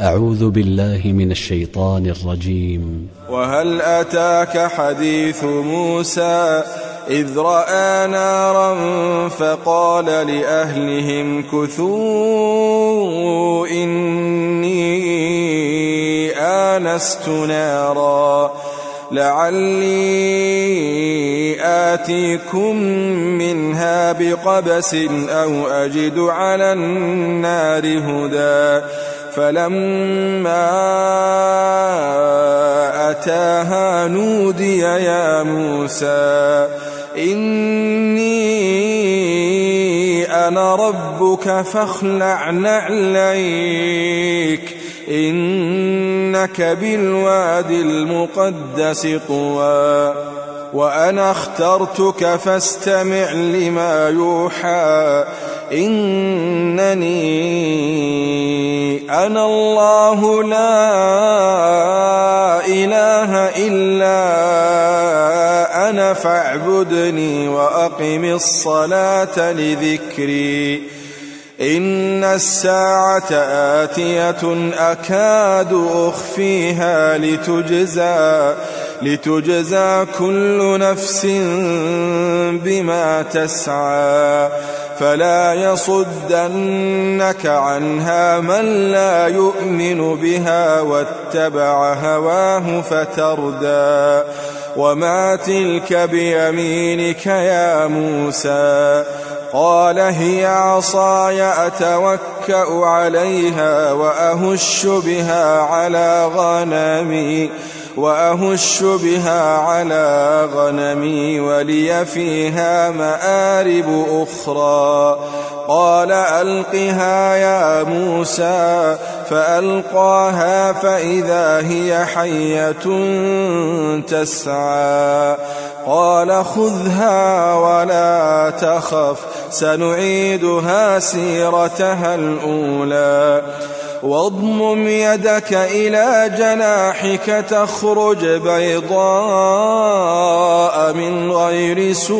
أعوذ بالله من الشيطان الرجيم. وهل أتاك حديث موسى إذ رأى نارا فقال لأهلهم كثوا إني آنست نارا لعلي آتيكم منها بقبس أو أجد على النار هدى. فلما أتاها نودي يا موسى إني أنا ربك فاخلع نعليك إنك بالواد المقدس طوى وأنا اخترتك فاستمع لما يوحى إنني أنا الله لا إله إلا أنا فاعبدني وأقم الصلاة لذكري. إن الساعة آتية أكاد أخفيها لتجزى. لتجزى كل نفس بما تسعى فلا يصدنك عنها من لا يؤمن بها واتبع هواه فتردى وما تلك بيمينك يا موسى قال هي عصاي أتوكأ عليها وأهش بها على غنمي وأهش بها على غنمي ولي فيها مآرب أخرى. قال ألقها يا موسى فألقاها فإذا هي حية تسعى. قال خذها ولا تخف سنعيدها سيرتها الأولى. واضمم يدك إلى جناحك تخرج بيضاء من غير سوء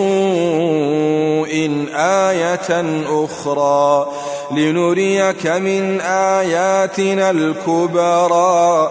آية أخرى لنريك من آياتنا الكبرى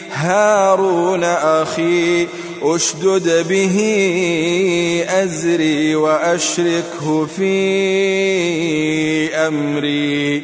هارون أخي أشدد به أزري وأشركه في أمري.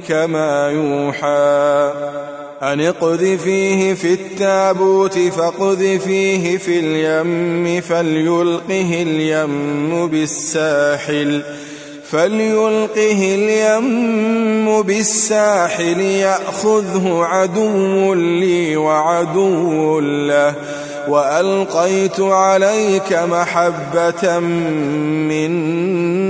أمك ما يوحى. أن اقذفيه في التابوت فاقذفيه في اليم فليلقه اليم بالساحل. فليلقه اليم بالساحل يأخذه عدو لي وعدو له. وألقيت عليك محبة مني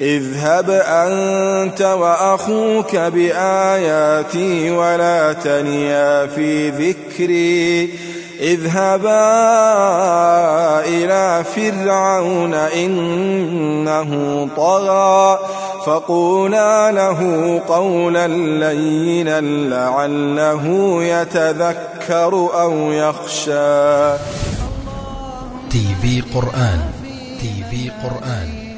اذهب أنت وأخوك بآياتي ولا تنيا في ذكري. اذهبا إلى فرعون إنه طغى فقولا له قولا لينا لعله يتذكر أو يخشى. تي في قرآن تي في قرآن.